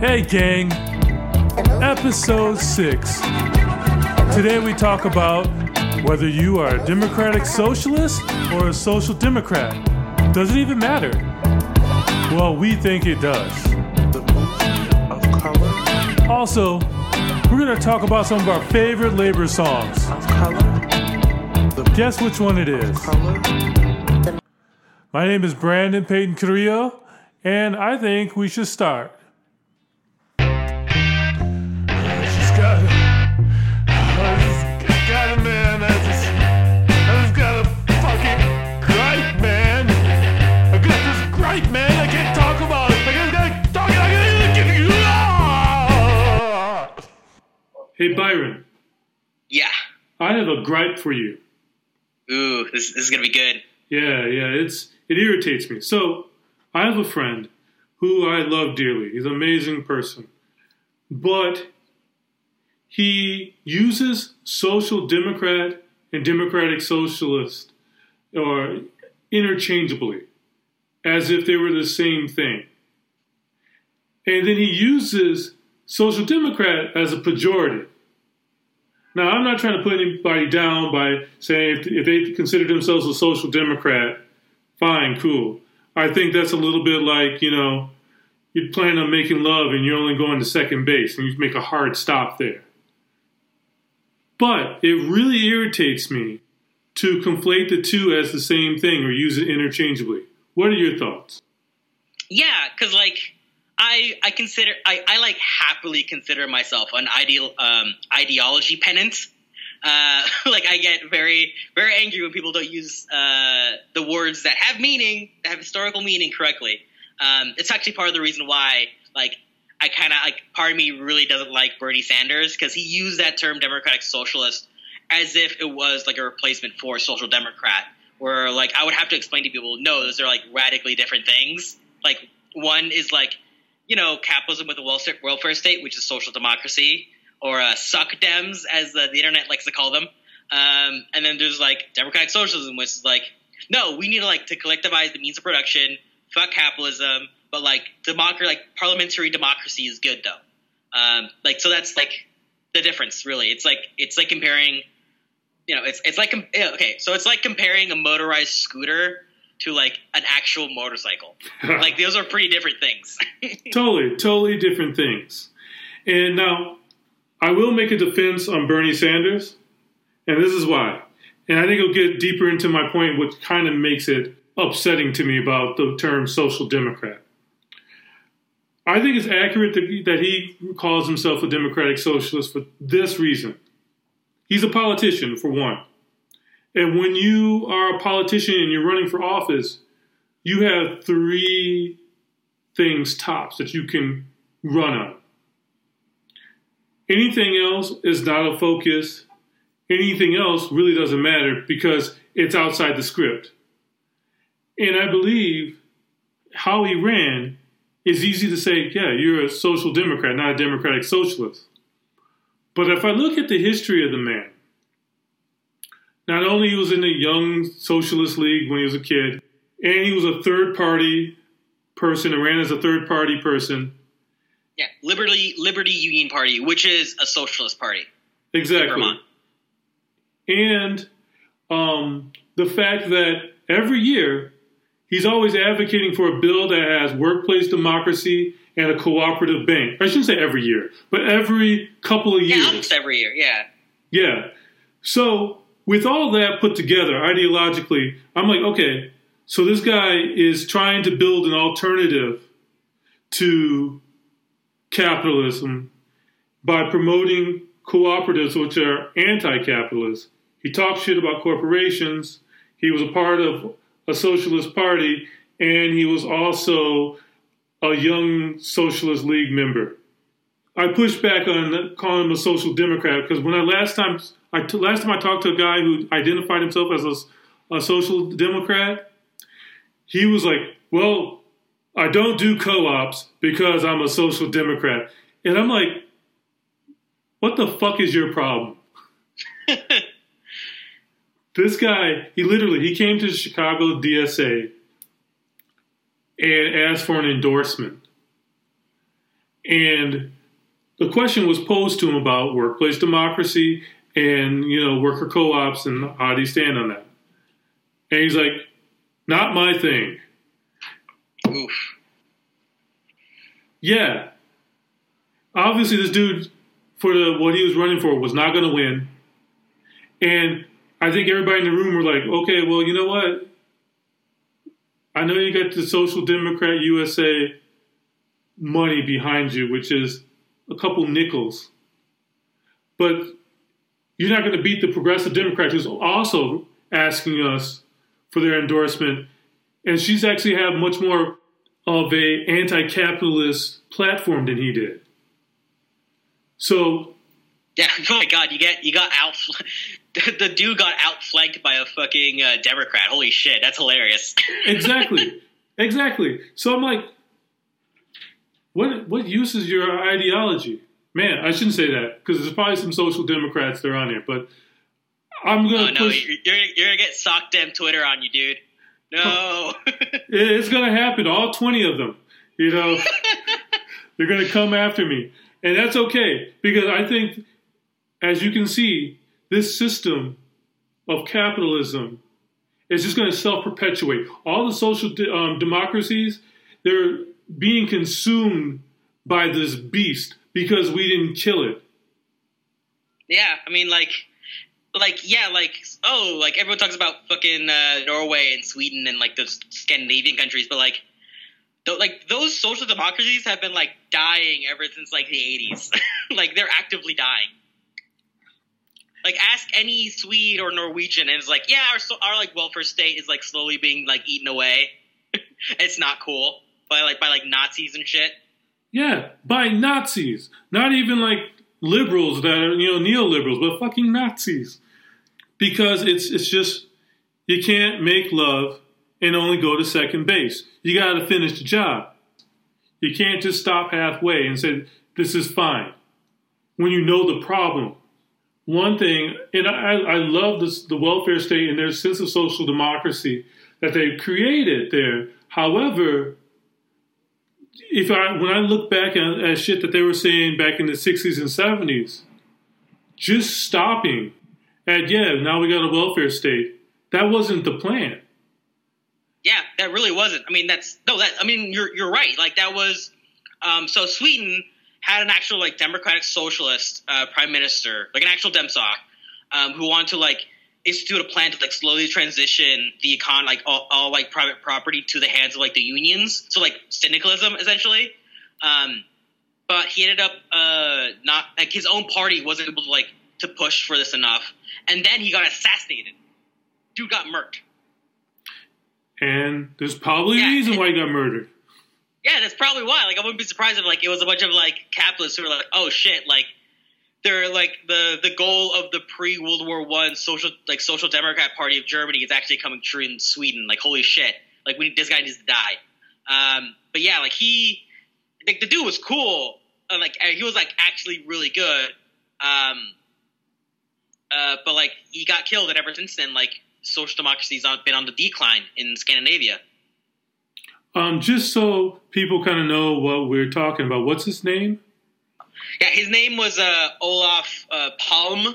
Hey, gang. Episode 6. Today we talk about whether you are a democratic socialist or a social democrat. Does it even matter? Well, we think it does. Also, we're going to talk about some of our favorite labor songs. Guess which one it is. My name is Brandon Payton Carrillo, and I think we should start. Hey, Byron, Yeah. I have a gripe for you. Ooh, this, this is gonna be good. Yeah, yeah, it's it irritates me. So I have a friend who I love dearly. He's an amazing person, but he uses social democrat and democratic socialist or interchangeably, as if they were the same thing. And then he uses social democrat as a pejorative. Now, I'm not trying to put anybody down by saying if, if they consider themselves a social democrat, fine, cool. I think that's a little bit like, you know, you plan on making love and you're only going to second base and you make a hard stop there. But it really irritates me to conflate the two as the same thing or use it interchangeably. What are your thoughts? Yeah, because like I I consider I, I like happily consider myself an ideal um, ideology pennant. Uh, like I get very very angry when people don't use uh, the words that have meaning, that have historical meaning correctly. Um, it's actually part of the reason why like I kind of like part of me really doesn't like Bernie Sanders because he used that term democratic socialist as if it was like a replacement for social democrat. Where like I would have to explain to people, no, those are like radically different things. Like one is like you know capitalism with a welfare state, which is social democracy, or uh, soc dems as the, the internet likes to call them. Um, and then there's like democratic socialism, which is like no, we need to like to collectivize the means of production. Fuck capitalism, but like democracy, like parliamentary democracy is good though. Um, like so that's like the difference really. It's like it's like comparing, you know, it's it's like okay, so it's like comparing a motorized scooter to like an actual motorcycle. like those are pretty different things. totally, totally different things. And now, I will make a defense on Bernie Sanders, and this is why. And I think it'll get deeper into my point, which kind of makes it upsetting to me about the term social democrat. I think it's accurate that he, that he calls himself a democratic socialist for this reason. He's a politician, for one. And when you are a politician and you're running for office, you have three things tops that you can run on. Anything else is not a focus. Anything else really doesn't matter because it's outside the script. And I believe how he ran is easy to say, yeah, you're a social democrat, not a democratic socialist. But if I look at the history of the man, not only he was in the Young Socialist League when he was a kid, and he was a third party person and ran as a third party person. yeah, Liberty Liberty Union Party, which is a socialist party. Exactly. And um, the fact that every year he's always advocating for a bill that has workplace democracy and a cooperative bank. I shouldn't say every year, but every couple of Yeah, years. almost every year. Yeah. Yeah. So with all that put together ideologically, I'm like, okay, so this guy is trying to build an alternative to capitalism by promoting cooperatives, which are anti-capitalist. He talks shit about corporations. He was a part of a socialist party, and he was also a young socialist league member. I pushed back on calling him a social democrat because when I last time I t- last time I talked to a guy who identified himself as a, a social democrat, he was like, "Well, I don't do co-ops because I'm a social democrat," and I'm like, "What the fuck is your problem?" this guy, he literally he came to the Chicago DSA and asked for an endorsement. And the question was posed to him about workplace democracy and you know worker co-ops and how do you stand on that? And he's like, "Not my thing." Oof. Yeah, obviously this dude for the what he was running for was not going to win, and I think everybody in the room were like, "Okay, well, you know what? I know you got the Social Democrat USA money behind you, which is a couple nickels, but you're not going to beat the Progressive Democrat who's also asking us for their endorsement, and she's actually have much more of a anti-capitalist platform than he did. So Yeah. Oh my God. You get you got out. The, dude got outflanked by a fucking uh, Democrat. Holy shit. That's hilarious. exactly, exactly. So I'm like, what what use is your ideology? Man, I shouldn't say that because there's probably some social democrats that are on here, but I'm Oh gonna no, push. you're, you're you're gonna get SocDem Twitter on you, dude. No. It's gonna happen. All twenty of them. You know, they're gonna come after me, and that's okay because I think, as you can see, this system of capitalism is just going to self perpetuate. All the social de- um, democracies, they're being consumed by this beast because we didn't kill it. yeah, I mean, like, like, yeah, like, oh, like everyone talks about fucking uh, Norway and Sweden and like those Scandinavian countries, but like, th- like those social democracies have been like dying ever since like the '80s. like they're actively dying. Like, ask any Swede or Norwegian, and it's like, yeah, our so- our like welfare state is like slowly being like eaten away. it's not cool by like by like Nazis and shit. Yeah, by Nazis. Not even like liberals that are, you know, neoliberals, but fucking Nazis. Because it's it's just you can't make love and only go to second base. You got to finish the job. You can't just stop halfway and say this is fine when you know the problem. One thing, and I, I love this, the welfare state and their sense of social democracy that they created there. However, if I when I look back at, at shit that they were saying back in the '60s and '70s, just stopping at yeah, now we got a welfare state. That wasn't the plan. Yeah, that really wasn't. I mean, that's no. That I mean, you're you're right. Like that was. Um, so Sweden had an actual like democratic socialist uh, prime minister, like an actual Demsoc, um, who wanted to like institute a plan to like slowly transition the econ like all, all like private property to the hands of like the unions. So like syndicalism essentially. Um, but he ended up uh, not like his own party wasn't able to like to push for this enough, and then he got assassinated. Dude got murked. And there's probably a reason and- why he got murdered. Yeah, that's probably why. Like, I wouldn't be surprised if like it was a bunch of like capitalists who were like, "Oh shit!" Like, they're like the the goal of the pre World War One social like Social Democrat Party of Germany is actually coming true in Sweden. Like, holy shit! Like, we this guy needs to die. Um, but yeah, like he, like the dude was cool. Uh, like he was like actually really good. Um, uh, but like he got killed, and ever since then, like social democracy's been on the decline in Scandinavia. Um, just so people kind of know what we're talking about. What's his name? Yeah, his name was uh, Olof uh, Palme,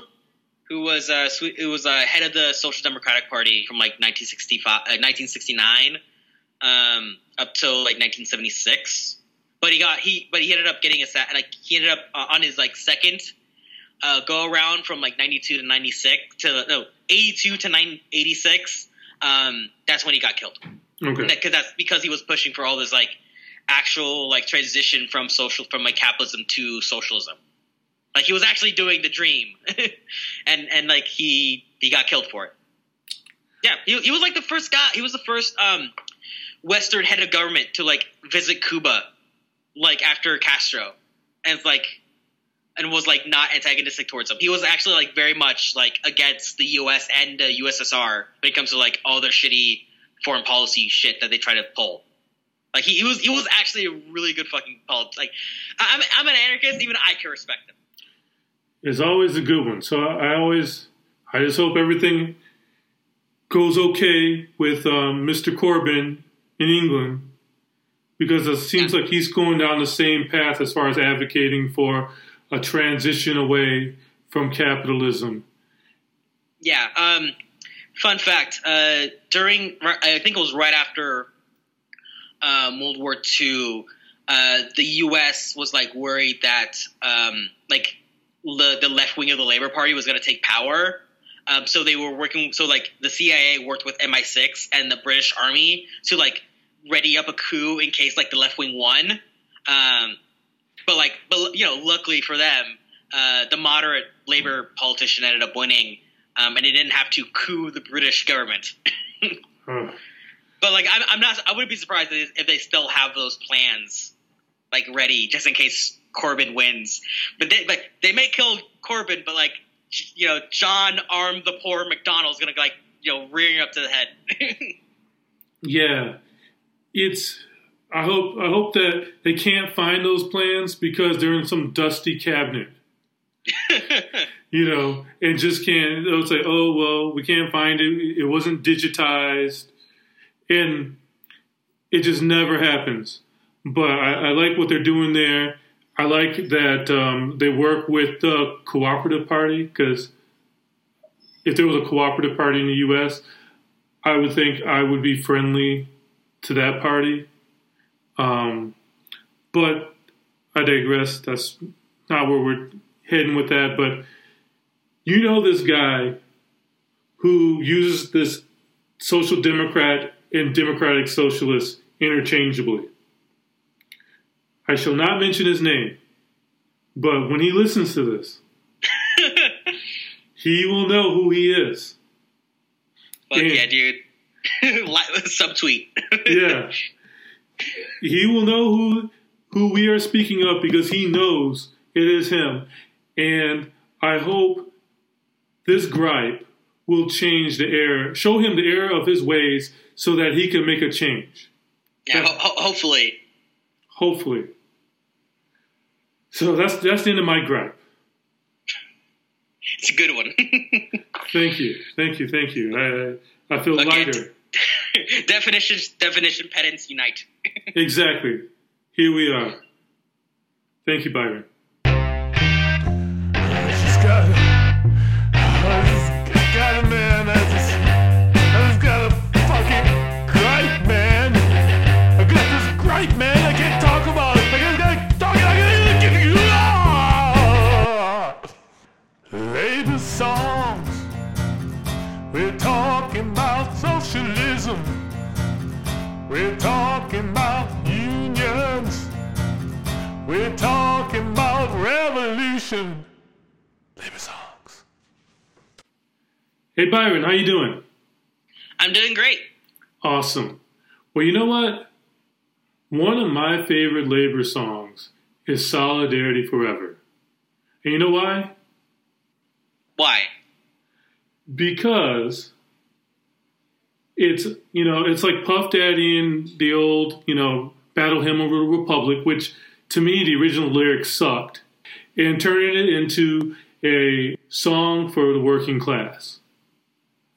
who was uh, who was uh, head of the Social Democratic Party from like 1965, uh, 1969 um, up till like 1976. But he got he but he ended up getting a sa- like he ended up uh, on his like second uh, go around from like 92 to 96 to no 82 to 9, 86. Um, that's when he got killed Okay. because that's because he was pushing for all this like actual like transition from social from like capitalism to socialism. Like he was actually doing the dream, and and like he he got killed for it. Yeah, he, he was like the first guy. He was the first um, Western head of government to like visit Cuba, like after Castro, and like and was like not antagonistic towards him. He was actually like very much like against the U.S. and the USSR when it comes to like all their shitty foreign policy shit that they try to pull. Like he, he was he was actually a really good fucking polit- like I'm I'm an anarchist. Even I can respect him. It's always a good one. So I, I always, I just hope everything goes okay with um, Mr. Corbyn in England because it seems like he's going down the same path as far as advocating for a transition away from capitalism. Yeah. Um, fun fact: uh, during I think it was right after um, World War II, uh, the U.S. was like worried that um, like the the left wing of the Labor Party was going to take power. Um, so they were working. So like the CIA worked with MI6 and the British Army to like ready up a coup in case like the left wing won. Um, but like, but you know, luckily for them, uh, the moderate Labor politician ended up winning, um, and he didn't have to coup the British government. Huh. But like, I'm, I'm not. I wouldn't be surprised if if they still have those plans, like ready, just in case Corbyn wins. But they, like, they may kill Corbyn, but like, you know, John armed the poor McDonnell's gonna like, you know, rearing up to the head. Yeah, it's. I hope. I hope that they can't find those plans because they're in some dusty cabinet. you know, and just can't. They'll say, "Oh well, we can't find it. It wasn't digitized," and it just never happens. But I, I like what they're doing there. I like that um, they work with the cooperative party because if there was a cooperative party in the U.S., I would think I would be friendly to that party. Um, but I digress. That's not where we're heading with that. But you know this guy who uses this social democrat and democratic socialist interchangeably. I shall not mention his name, but when he listens to this, he will know who he is. Fuck Yeah. yeah, dude. Subtweet. yeah. He will know who who we are speaking of because he knows it is him. And I hope this gripe will change the error, show him the error of his ways so that he can make a change. yeah, ho- ho- hopefully. Hopefully. So that's that's the end of my gripe. It's a good one. Thank you. Thank you. Thank you. I I feel Okay. lighter. Definitions, definition pedants unite. Exactly. Here we are. Thank you, Byron. Hey, Byron, how you doing? I'm doing great. Awesome. Well, you know what? One of my favorite labor songs is Solidarity Forever. And you know why? Why? Because it's, you know, it's like Puff Daddy and the old, you know, Battle Hymn of the Republic, which to me, the original lyrics sucked, and turning it into a song for the working class.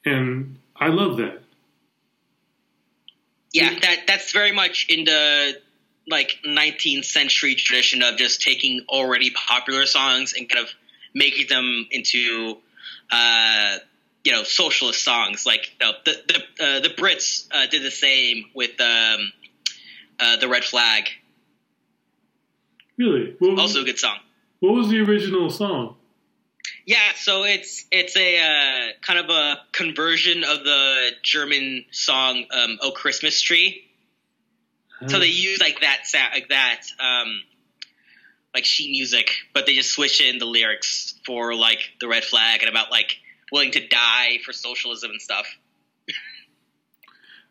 And I love that. Yeah, that that's very much in the like 19th century tradition of just taking already popular songs and kind of making them into uh, you know socialist songs. Like you know, the the uh, the Brits uh, did the same with um, uh, the Red Flag. Really? What was, Also a good song. what was the original song? Yeah, so it's it's a uh, kind of a conversion of the German song um, "Oh Christmas Tree." So they use like that like that um, like sheet music, but they just switch in the lyrics for like the red flag and about like willing to die for socialism and stuff.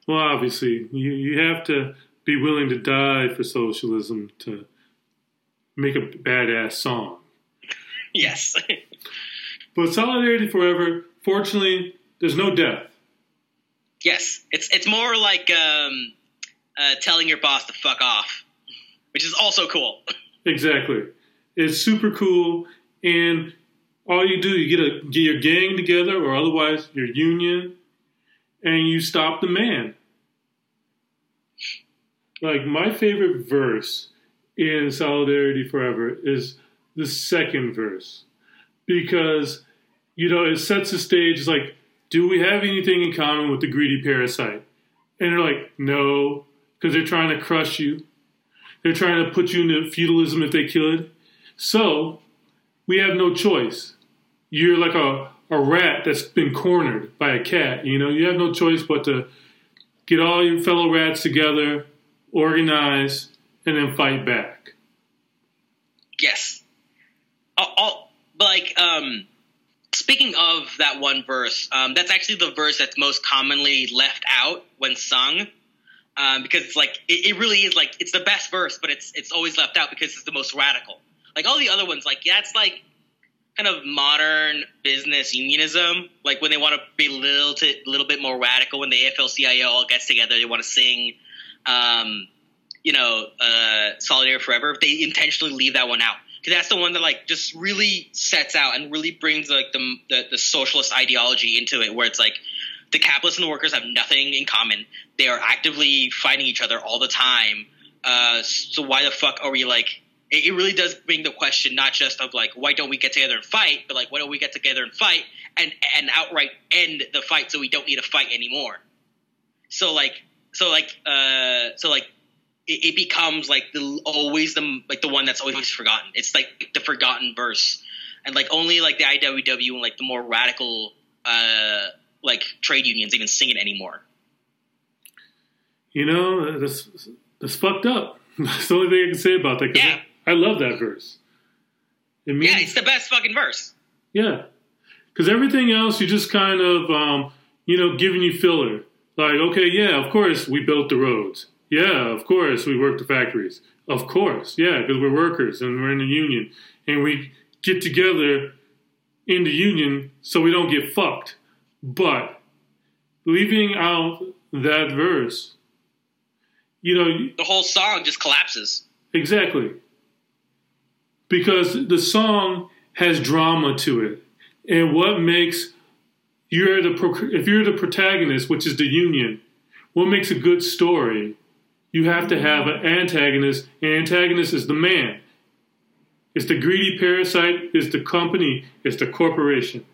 Well, obviously, you, you have to be willing to die for socialism to make a badass song. yes. But Solidarity Forever, fortunately, there's no death. yes. It's it's more like um, uh, telling your boss to fuck off, which is also cool. Exactly. It's super cool, and all you do, you get a get your gang together, or otherwise your union, and you stop the man. Like my favorite verse in Solidarity Forever is the second verse because you know it sets the stage. It's like, do we have anything in common with the greedy parasite? And they're like, no, because they're trying to crush you. They're trying to put you into feudalism if they could. So we have no choice. You're like a, a rat that's been cornered by a cat. You know, you have no choice but to get all your fellow rats together, organize, and then fight back. Yes. I'll, like, um, speaking of that one verse, um, that's actually the verse that's most commonly left out when sung. Um, because it's like it, it really is like it's the best verse, but it's it's always left out because it's the most radical. Like all the other ones, like yeah, it's like kind of modern business unionism. Like when they want to be a little to, little bit more radical, when the AFL-CIO all gets together, they want to sing, um, you know, uh, "Solidarity Forever." They intentionally leave that one out that's the one that like just really sets out and really brings like the, the the socialist ideology into it, where it's like the capitalists and the workers have nothing in common. They are actively fighting each other all the time. Uh, so why the fuck are we like? It, it really does bring the question not just of like why don't we get together and fight, but like why don't we get together and fight and and outright end the fight so we don't need to fight anymore. So like so like uh so like it, it becomes like the always the like the one that's always forgotten. It's like the forgotten verse, and like only like the IWW and like the more radical uh like trade unions even sing it anymore. You know, that's that's fucked up. That's the only thing I can say about that. Yeah. I, I love that verse. It means, Yeah, it's the best fucking verse. Yeah, because everything else you just kind of, um, you know, giving you filler. Like, okay, yeah, of course we built the roads. Yeah, of course we work the factories. Of course, yeah, because we're workers and we're in the union and we get together in the union so we don't get fucked. But leaving out that verse, you know, The whole song just collapses. Exactly. Because the song has drama to it. And what makes you're the if you're the protagonist, which is the union, what makes a good story? You have to have an antagonist, and antagonist is the man. It's the greedy parasite, it's the company, it's the corporation.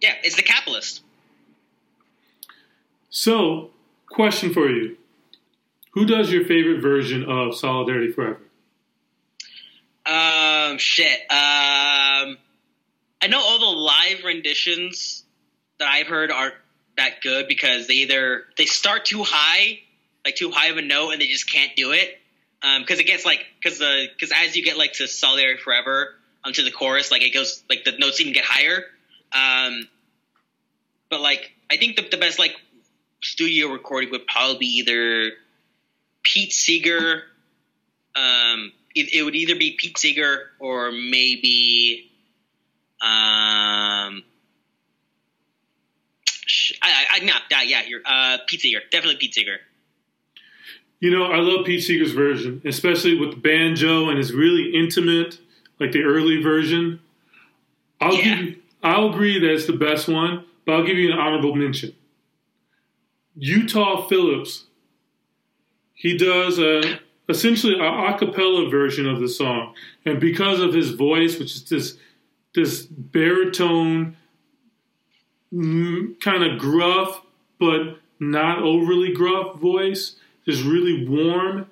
Yeah, it's the capitalist. So, question for you. Who does your favorite version of Solidarity Forever? Um, shit. Um, I know all the live renditions that I've heard aren't that good because they either they start too high, like too high of a note, and they just can't do it. Um, because it gets like because the because as you get like to Solidarity Forever onto the chorus, like it goes like the notes even get higher. Um, but like I think the, the best like studio recording would probably be either Pete Seeger. Um, it, it would either be Pete Seeger or maybe um. I, I, I no, yeah, yeah, you're uh Pete Seeger, definitely Pete Seeger. You know, I love Pete Seeger's version, especially with the banjo and his really intimate, like the early version. I'll Yeah. give you, I'll agree that it's the best one, but I'll give you an honorable mention. Utah Phillips. He does a essentially a a cappella version of the song, and because of his voice, which is this this baritone, mm, kind of gruff but not overly gruff voice, just really warm.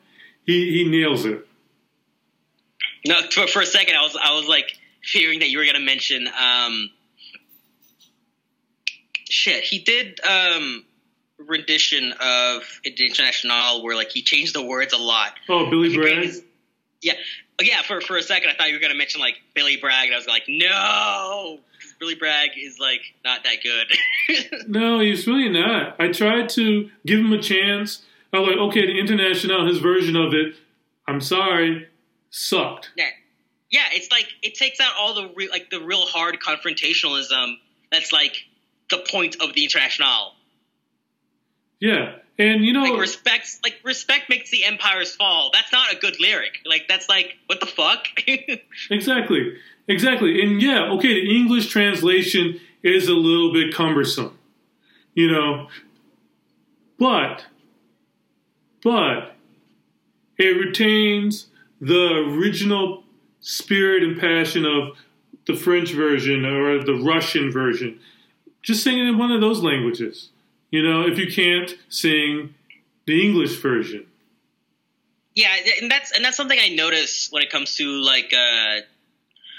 He he nails it. No, for, for a second, I was I was like fearing that you were gonna mention um. Shit, he did um rendition of International where like he changed the words a lot. Oh, Billy Bragg. changed- Yeah, Oh, yeah. For for a second, I thought you were gonna mention like Billy Bragg, and I was like, no, Billy Bragg is like not that good. No, he's really not. I tried to give him a chance. I was like, okay, the International, his version of it, I'm sorry, sucked. yeah, yeah, it's like it takes out all the re- like the real hard confrontationalism. That's like the point of the International. Yeah, and you know, Like respects, like respect makes the empires fall. That's not a good lyric. Like that's like what the fuck. Exactly. Exactly. And yeah, okay, the English translation is a little bit cumbersome. You know, but but it retains the original spirit and passion of the French version or the Russian version. Just sing it in one of those languages. You know, if you can't sing the English version. Yeah, and that's and that's something I notice when it comes to like uh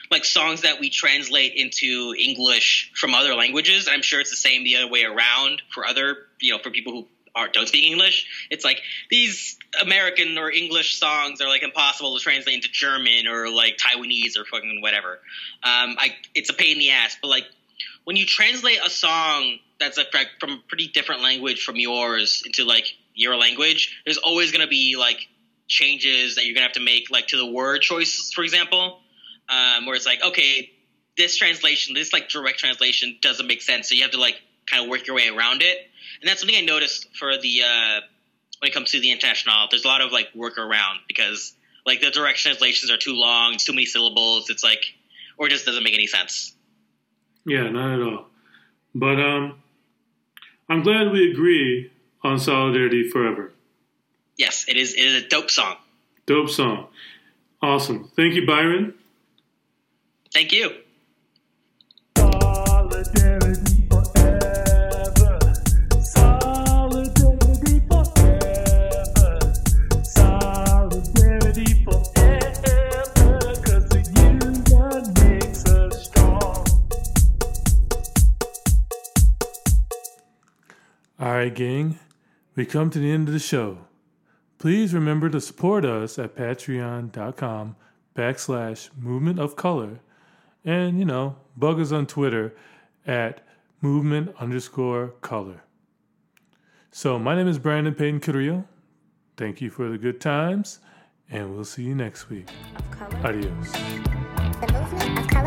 like songs that we translate into English from other languages. I'm sure it's the same the other way around for other, you know, for people who are don't speak English. It's like these American or English songs are like impossible to translate into German or like Taiwanese or fucking whatever. Um, I it's a pain in the ass, but like when you translate a song that's like from a pretty different language from yours into like your language, there's always gonna be like changes that you're gonna have to make, like to the word choices, for example, um, where it's like, okay, this translation, this like direct translation doesn't make sense, so you have to like kind of work your way around it. And that's something I noticed for the uh, when it comes to the international. There's a lot of like workaround because like the direct translations are too long, it's too many syllables. It's like, or it just doesn't make any sense. Yeah, not at all. But um, I'm glad we agree on Solidarity Forever. Yes, it is. It is a dope song. Dope song. Awesome. Thank you, Byron. Thank you. Solidarity All right, gang. We come to the end of the show. Please remember to support us at patreon.com backslash movement of color. And, you know, bug us on Twitter at movement underscore color. So, my name is Brandon Payton Carrillo. Thank you for the good times, and we'll see you next week. Adios. The movement of